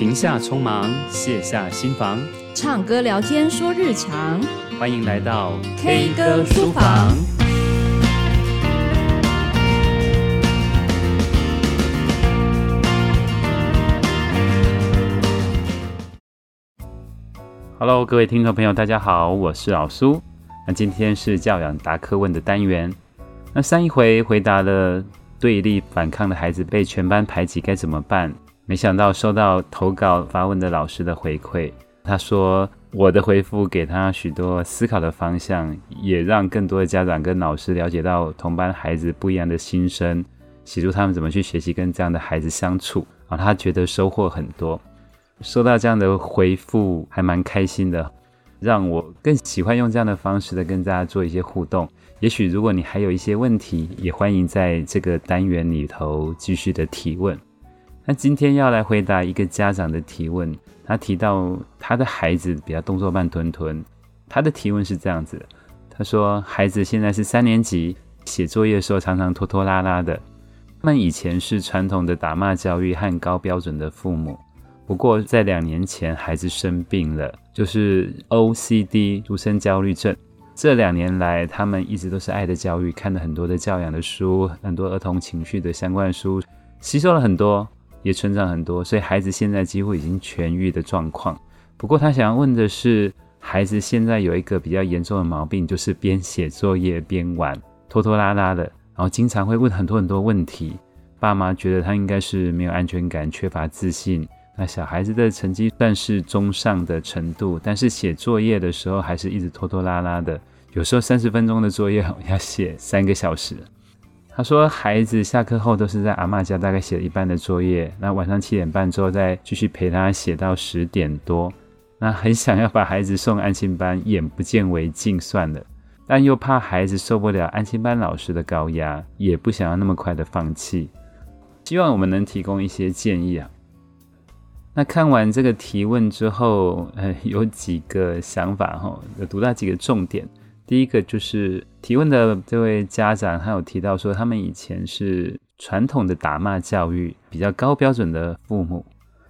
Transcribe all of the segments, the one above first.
停下匆忙，卸下心防，唱歌聊天说日常。欢迎来到 K 歌书房。Hello，各位听众朋友，大家好，我是老苏。那今天是教养答课问的单元。那上一回回答了对立反抗的孩子被全班排挤该怎么办？没想到收到投稿发问的老师的回馈，他说我的回复给他许多思考的方向，也让更多的家长跟老师了解到同班孩子不一样的心声，协助他们怎么去学习跟这样的孩子相处啊，他觉得收获很多，收到这样的回复还蛮开心的，让我更喜欢用这样的方式的跟大家做一些互动。也许如果你还有一些问题，也欢迎在这个单元里头继续的提问。那今天要来回答一个家长的提问，他提到他的孩子比较动作慢吞吞。他的提问是这样子，他说孩子现在是三年级，写作业的时候常常拖拖拉拉的。他们以前是传统的打骂教育和高标准的父母，不过在两年前孩子生病了，就是 OCD 独生焦虑症。这两年来，他们一直都是爱的教育，看了很多的教养的书，很多儿童情绪的相关书，吸收了很多。也成长很多，所以孩子现在几乎已经痊愈的状况。不过他想要问的是，孩子现在有一个比较严重的毛病，就是边写作业边玩，拖拖拉拉的，然后经常会问很多很多问题。爸妈觉得他应该是没有安全感，缺乏自信。那小孩子的成绩算是中上的程度，但是写作业的时候还是一直拖拖拉拉的，有时候三十分钟的作业要写三个小时。他说，孩子下课后都是在阿嬷家，大概写了一半的作业。那晚上七点半之后再继续陪他写到十点多。那很想要把孩子送安心班，眼不见为净算了，但又怕孩子受不了安心班老师的高压，也不想要那么快的放弃。希望我们能提供一些建议啊。那看完这个提问之后，呃，有几个想法哈，有读到几个重点。第一个就是提问的这位家长，他有提到说，他们以前是传统的打骂教育，比较高标准的父母。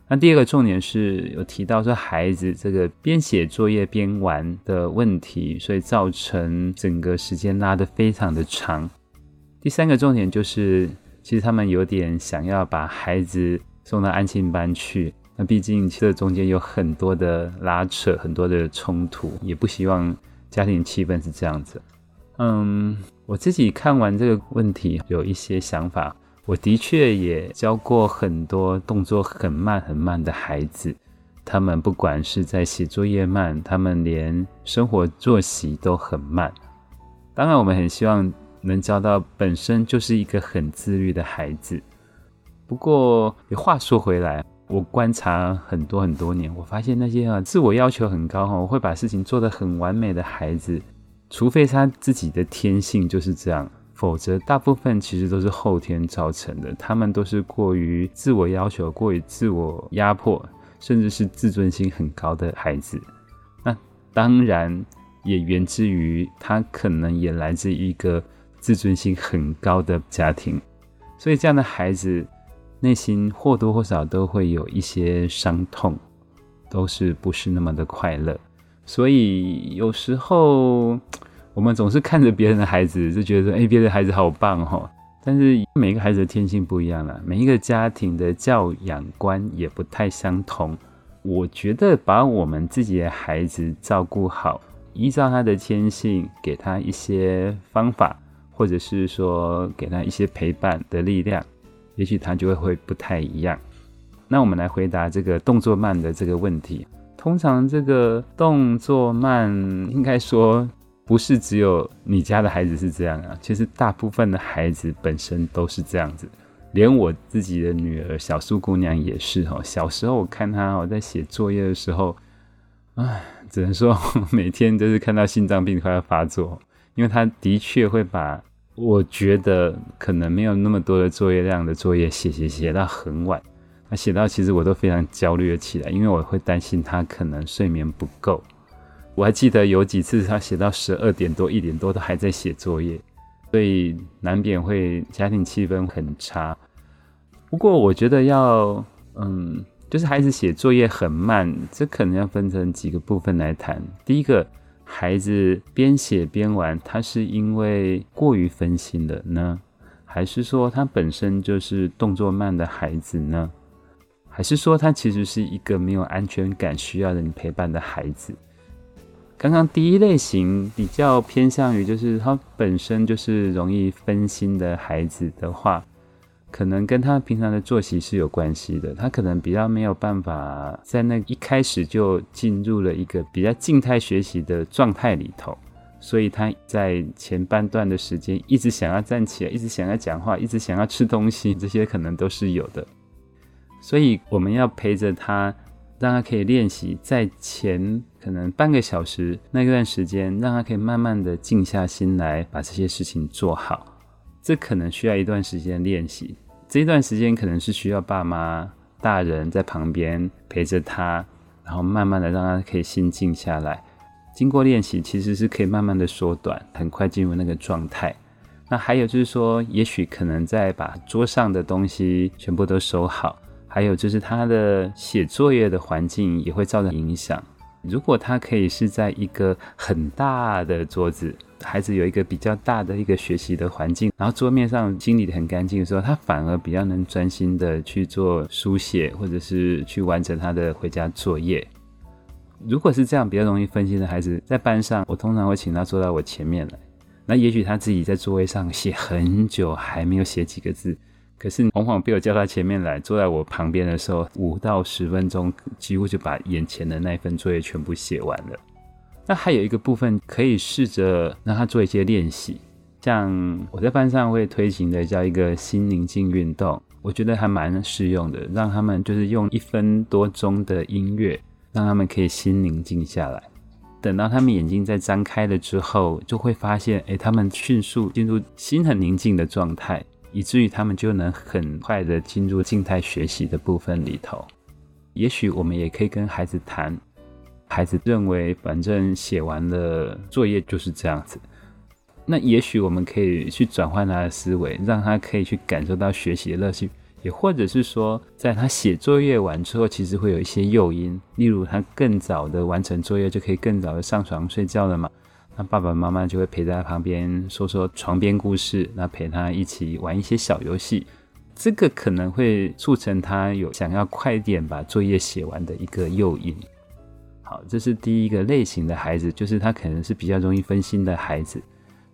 那第二个重点是有提到说，孩子这个边写作业边玩的问题，所以造成整个时间拉得非常的长。第三个重点就是，其实他们有点想要把孩子送到安亲班去，那毕竟这中间有很多的拉扯，很多的冲突，也不希望。家庭气氛是这样子，嗯，我自己看完这个问题有一些想法。我的确也教过很多动作很慢很慢的孩子，他们不管是在写作业慢，他们连生活作息都很慢。当然，我们很希望能教到本身就是一个很自律的孩子。不过，话说回来。我观察很多很多年，我发现那些啊自我要求很高哈，我会把事情做得很完美的孩子，除非他自己的天性就是这样，否则大部分其实都是后天造成的。他们都是过于自我要求、过于自我压迫，甚至是自尊心很高的孩子。那当然也源自于他可能也来自一个自尊心很高的家庭，所以这样的孩子。内心或多或少都会有一些伤痛，都是不是那么的快乐。所以有时候我们总是看着别人的孩子，就觉得说：“哎，别的孩子好棒哦！”但是每个孩子的天性不一样了，每一个家庭的教养观也不太相同。我觉得把我们自己的孩子照顾好，依照他的天性，给他一些方法，或者是说给他一些陪伴的力量。也许他就会会不太一样。那我们来回答这个动作慢的这个问题。通常这个动作慢，应该说不是只有你家的孩子是这样啊，其实大部分的孩子本身都是这样子。连我自己的女儿小苏姑娘也是哦。小时候我看她哦，在写作业的时候，唉，只能说每天都是看到心脏病快要发作，因为她的确会把。我觉得可能没有那么多的作业量的作业写写写到很晚，那写到其实我都非常焦虑了起来，因为我会担心他可能睡眠不够。我还记得有几次他写到十二点多一点多都还在写作业，所以难免会家庭气氛很差。不过我觉得要嗯就是孩子写作业很慢，这可能要分成几个部分来谈。第一个，孩子边写边玩，他是因为过于分心了呢，还是说他本身就是动作慢的孩子呢？还是说他其实是一个没有安全感、需要人陪伴的孩子？刚刚第一类型比较偏向于就是他本身就是容易分心的孩子的话。可能跟他平常的作息是有关系的，他可能比较没有办法在那一开始就进入了一个比较静态学习的状态里头，所以他在前半段的时间一直想要站起来，一直想要讲话，一直想要吃东西，这些可能都是有的。所以我们要陪着他，让他可以练习，在前可能半个小时那段时间，让他可以慢慢的静下心来，把这些事情做好。这可能需要一段时间练习，这一段时间可能是需要爸妈、大人在旁边陪着他，然后慢慢的让他可以心静下来。经过练习，其实是可以慢慢的缩短，很快进入那个状态。那还有就是说，也许可能在把桌上的东西全部都收好，还有就是他的写作业的环境也会造成影响。如果他可以是在一个很大的桌子。孩子有一个比较大的一个学习的环境，然后桌面上清理得很干净的时候，他反而比较能专心的去做书写，或者是去完成他的回家作业。如果是这样比较容易分心的孩子，在班上，我通常会请他坐到我前面来。那也许他自己在座位上写很久，还没有写几个字，可是往往被我叫他前面来，坐在我旁边的时候，五到十分钟，几乎就把眼前的那份作业全部写完了。那还有一个部分可以试着让他做一些练习，像我在班上会推行的叫一个心宁静运动，我觉得还蛮适用的。让他们就是用一分多钟的音乐，让他们可以心宁静下来。等到他们眼睛再张开了之后，就会发现，哎，他们迅速进入心很宁静的状态，以至于他们就能很快的进入静态学习的部分里头。也许我们也可以跟孩子谈。孩子认为，反正写完了作业就是这样子。那也许我们可以去转换他的思维，让他可以去感受到学习的乐趣。也或者是说，在他写作业完之后，其实会有一些诱因，例如他更早的完成作业，就可以更早的上床睡觉了嘛。那爸爸妈妈就会陪在他旁边说说床边故事，那陪他一起玩一些小游戏。这个可能会促成他有想要快点把作业写完的一个诱因。好，这是第一个类型的孩子，就是他可能是比较容易分心的孩子。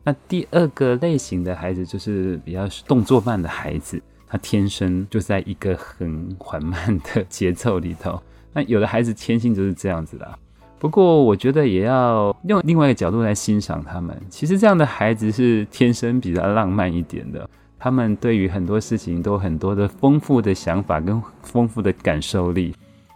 那第二个类型的孩子就是比较动作慢的孩子，他天生就在一个很缓慢的节奏里头。那有的孩子天性就是这样子的。不过我觉得也要用另外一个角度来欣赏他们。其实这样的孩子是天生比较浪漫一点的，他们对于很多事情都很多的丰富的想法跟丰富的感受力。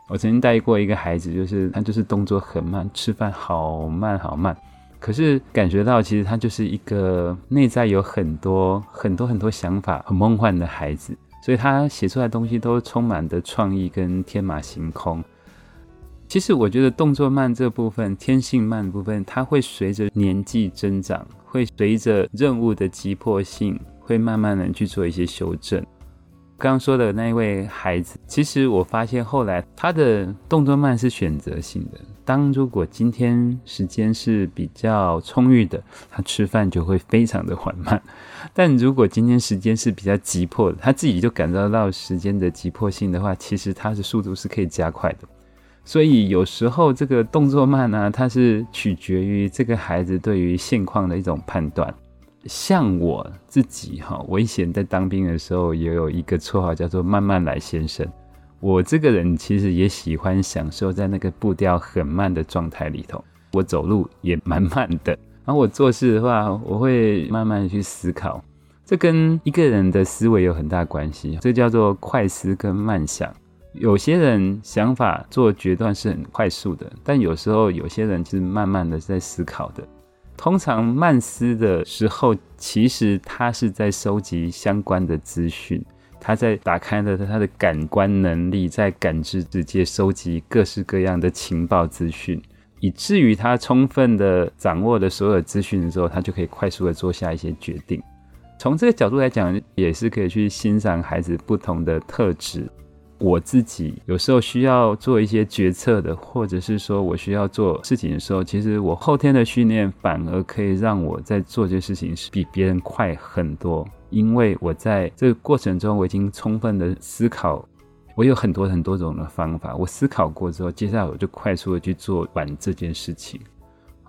我曾经带过一个孩子，就是他就是动作很慢，吃饭好慢好慢，可是感觉到其实他就是一个内在有很多很多很多想法、很梦幻的孩子，所以他写出来东西都充满的创意跟天马行空。其实我觉得动作慢这部分、天性慢的部分，它会随着年纪增长，会随着任务的急迫性，会慢慢的去做一些修正。刚刚说的那一位孩子，其实我发现后来他的动作慢是选择性的。当如果今天时间是比较充裕的，他吃饭就会非常的缓慢；但如果今天时间是比较急迫的，他自己就感受到时间的急迫性的话，其实他的速度是可以加快的。所以有时候这个动作慢呢、它是取决于这个孩子对于现况的一种判断。像我自己哈，我以前在当兵的时候也有一个绰号叫做“慢慢来先生”。我这个人其实也喜欢享受在那个步调很慢的状态里头。我走路也蛮慢的，然后我做事的话，我会慢慢去思考。这跟一个人的思维有很大关系，这叫做快思跟慢想。有些人想法做决断是很快速的，但有时候有些人是慢慢的在思考的。通常慢思的时候，其实他是在收集相关的资讯，他在打开了他的感官能力，在感知世界收集各式各样的情报资讯，以至于他充分的掌握了所有资讯的时候，他就可以快速的做下一些决定。从这个角度来讲，也是可以去欣赏孩子不同的特质。我自己有时候需要做一些决策的，或者是说我需要做事情的时候，其实我后天的训练反而可以让我在做这件事情是比别人快很多，因为我在这个过程中我已经充分的思考，我有很多很多种的方法，我思考过之后，接下来我就快速的去做完这件事情，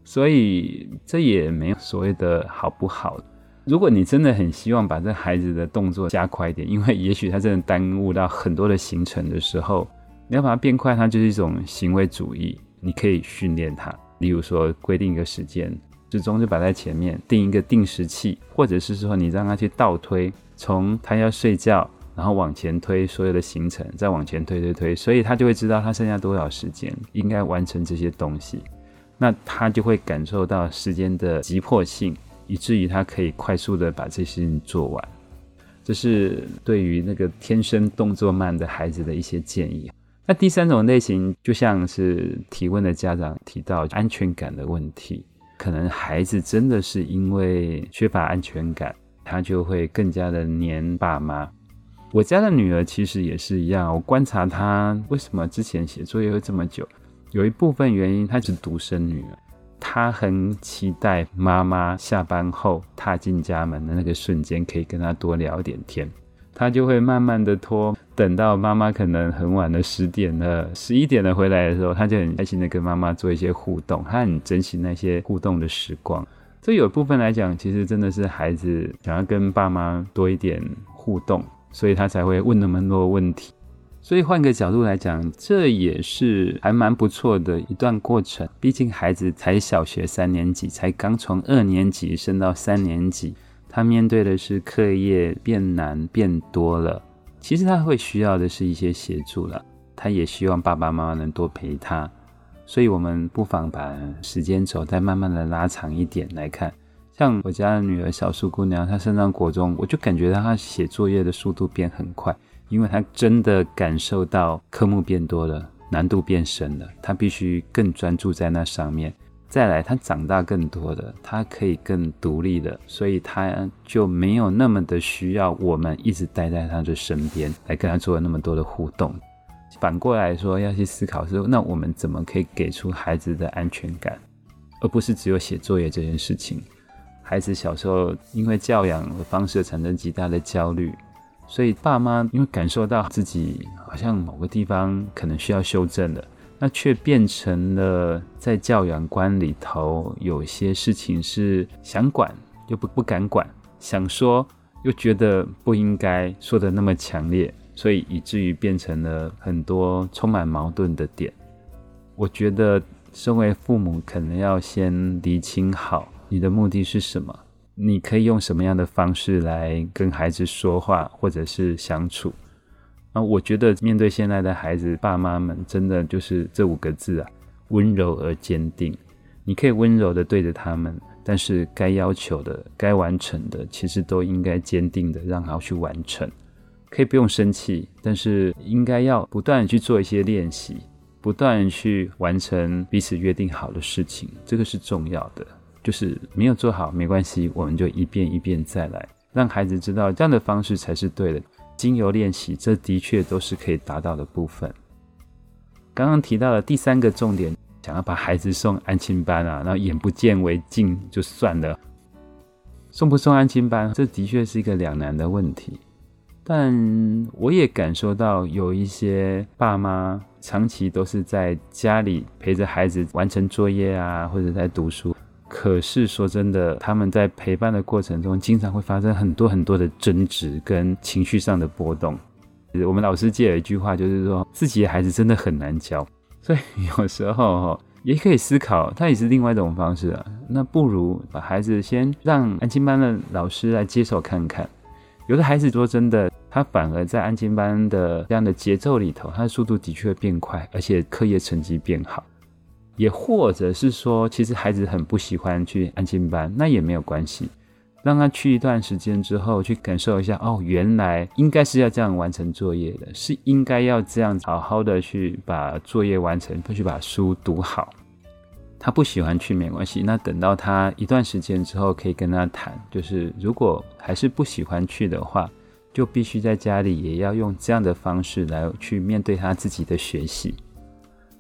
所以这也没有所谓的好不好。如果你真的很希望把这孩子的动作加快一点，因为也许他真的耽误到很多的行程的时候，你要把它变快，它就是一种行为主义。你可以训练他，例如说规定一个时间，时钟就摆在前面，定一个定时器，或者是说你让他去倒推，从他要睡觉，然后往前推所有的行程，再往前推推推，所以他就会知道他剩下多少时间应该完成这些东西，那他就会感受到时间的急迫性。以至于他可以快速的把这些事情做完，这是对于那个天生动作慢的孩子的一些建议。那第三种类型，就像是提问的家长提到安全感的问题，可能孩子真的是因为缺乏安全感，他就会更加的黏爸妈。我家的女儿其实也是一样，我观察她为什么之前写作业会这么久，有一部分原因她是独生女儿。他很期待妈妈下班后踏进家门的那个瞬间，可以跟他多聊点天。他就会慢慢的拖，等到妈妈可能很晚的十点了、十一点了回来的时候，他就很开心的跟妈妈做一些互动。他很珍惜那些互动的时光。这有部分来讲，其实真的是孩子想要跟爸妈多一点互动，所以他才会问那么多问题。所以换个角度来讲，这也是还蛮不错的一段过程。毕竟孩子才小学三年级，才刚从二年级升到三年级，他面对的是课业变难变多了。其实他会需要的是一些协助了，他也希望爸爸妈妈能多陪他。所以我们不妨把时间轴再慢慢的拉长一点来看。像我家的女儿小树姑娘，她升上国中，我就感觉到她写作业的速度变很快。因为他真的感受到科目变多了，难度变深了，他必须更专注在那上面。再来，他长大更多了，他可以更独立了，所以他就没有那么的需要我们一直待在他的身边来跟他做那么多的互动。反过来说，要去思考说，那我们怎么可以给出孩子的安全感，而不是只有写作业这件事情。孩子小时候因为教养的方式产生极大的焦虑。所以爸妈因为感受到自己好像某个地方可能需要修正的，那却变成了在教养观里头有些事情是想管又不不敢管，想说又觉得不应该说的那么强烈，所以以至于变成了很多充满矛盾的点。我觉得身为父母可能要先厘清好你的目的是什么。你可以用什么样的方式来跟孩子说话，或者是相处？啊，我觉得面对现在的孩子，爸妈们真的就是这五个字啊：温柔而坚定。你可以温柔的对着他们，但是该要求的、该完成的，其实都应该坚定的让他去完成。可以不用生气，但是应该要不断去做一些练习，不断去完成彼此约定好的事情，这个是重要的。就是没有做好没关系，我们就一遍一遍再来，让孩子知道这样的方式才是对的。经由练习，这的确都是可以达到的部分。刚刚提到的第三个重点，想要把孩子送安亲班啊，那眼不见为净就算了，送不送安亲班，这的确是一个两难的问题。但我也感受到有一些爸妈长期都是在家里陪着孩子完成作业啊，或者在读书。可是说真的，他们在陪伴的过程中，经常会发生很多很多的争执跟情绪上的波动。我们老师借了一句话，就是说自己的孩子真的很难教，所以有时候哈也可以思考，他也是另外一种方式啊。那不如把孩子先让安亲班的老师来接手看看。有的孩子说真的，他反而在安亲班的这样的节奏里头，他的速度的确变快，而且课业成绩变好。也或者是说，其实孩子很不喜欢去安静班，那也没有关系，让他去一段时间之后，去感受一下，哦，原来应该是要这样完成作业的，是应该要这样好好的去把作业完成，去把书读好。他不喜欢去没关系，那等到他一段时间之后，可以跟他谈，就是如果还是不喜欢去的话，就必须在家里也要用这样的方式来去面对他自己的学习。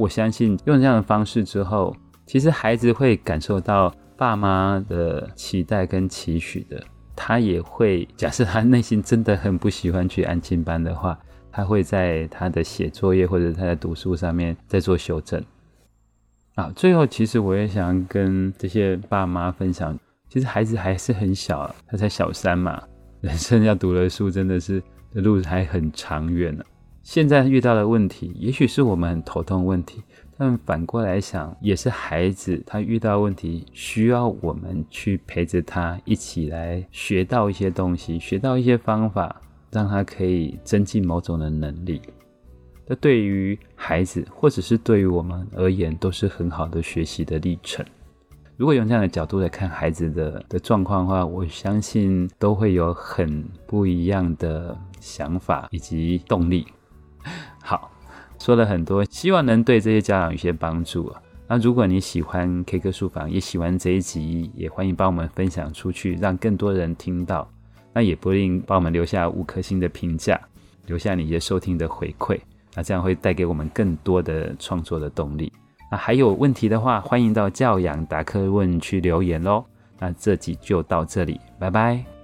我相信用这样的方式之后，其实孩子会感受到爸妈的期待跟期许的。他也会假设他内心真的很不喜欢去安亲班的话，他会在他的写作业或者他在读书上面再做修正。啊，最后其实我也想跟这些爸妈分享，其实孩子还是很小，他才小三嘛，人生要读的书真的是的路还很长远呢。现在遇到的问题，也许是我们头痛问题，但反过来想，也是孩子他遇到问题，需要我们去陪着他一起来学到一些东西，学到一些方法，让他可以增进某种的能力。这对于孩子，或者是对于我们而言，都是很好的学习的历程。如果用这样的角度来看孩子的的状况的话，我相信都会有很不一样的想法以及动力。好，说了很多，希望能对这些家长有些帮助啊。那如果你喜欢 K 歌书房，也喜欢这一集，也欢迎帮我们分享出去，让更多人听到。那也不吝帮我们留下五颗星的评价，留下你一些收听的回馈，那这样会带给我们更多的创作的动力。那还有问题的话，欢迎到教养达克问区留言喽。那这集就到这里，拜拜。